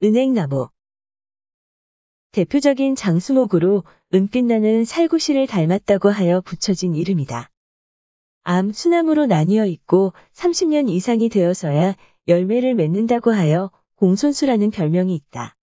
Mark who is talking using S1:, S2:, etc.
S1: 은행나무 대표적인 장수목으로 은빛나는 살구시를 닮았다고 하여 붙여진 이름이다. 암 수나무로 나뉘어 있고 30년 이상이 되어서야 열매를 맺는다고 하여 공손수라는 별명이 있다.